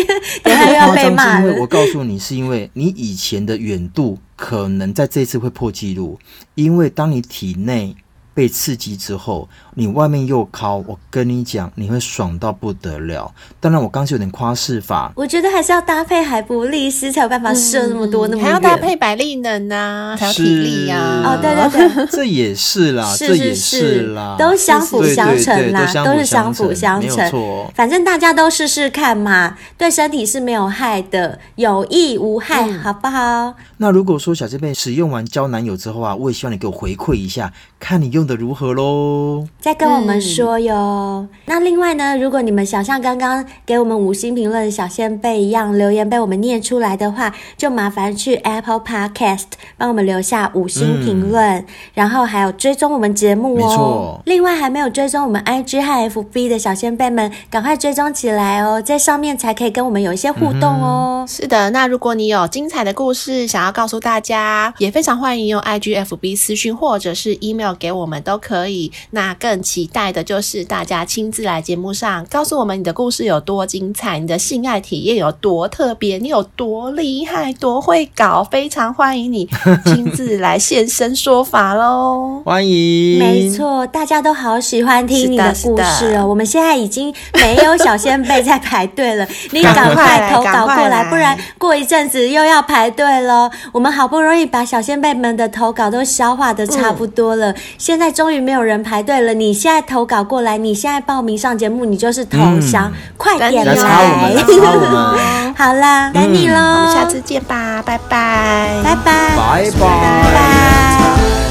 等下又要被骂了。因为我告诉你，是因为你以前的远度可能在这次会破纪录，因为当你体内。被刺激之后，你外面又尻，我跟你讲，你会爽到不得了。当然，我刚是有点夸饰法，我觉得还是要搭配海博利斯才有办法射那么多，那么远，还要搭配百利能啊，还有体力啊。哦，对对对，这也是啦，是 这也是啦，都相辅相成啦，都是相辅相成，没错。反正大家都试试看嘛，对身体是没有害的，有益无害，好不好？那如果说小仙贝使用完交男友之后啊，我也希望你给我回馈一下，看你用的如何喽？再跟我们说哟。嗯、那另外呢，如果你们想像刚刚给我们五星评论的小先贝一样留言被我们念出来的话，就麻烦去 Apple Podcast 帮我们留下五星评论，嗯、然后还有追踪我们节目哦。另外还没有追踪我们 IG 和 FB 的小先贝们，赶快追踪起来哦，在上面才可以跟我们有一些互动哦。嗯、是的，那如果你有精彩的故事想要告诉大家，也非常欢迎用 IG、FB 私讯或者是 email 给我们都可以。那更期待的就是大家亲自来节目上告诉我们你的故事有多精彩，你的性爱体验有多特别，你有多厉害，多会搞，非常欢迎你 亲自来现身说法喽！欢迎，没错，大家都好喜欢听你的故事哦。我们现在已经没有小仙贝在排队了，你赶快投稿过来，不然过一阵子又要排队了。我们好不容易把小仙贝们的投稿都消化的差不多了，嗯、现在终于没有人排队了。你你现在投稿过来你现在报名上节目你就是投降快点来。好啦等你咯。我们下次见吧拜。拜拜。拜拜。拜拜。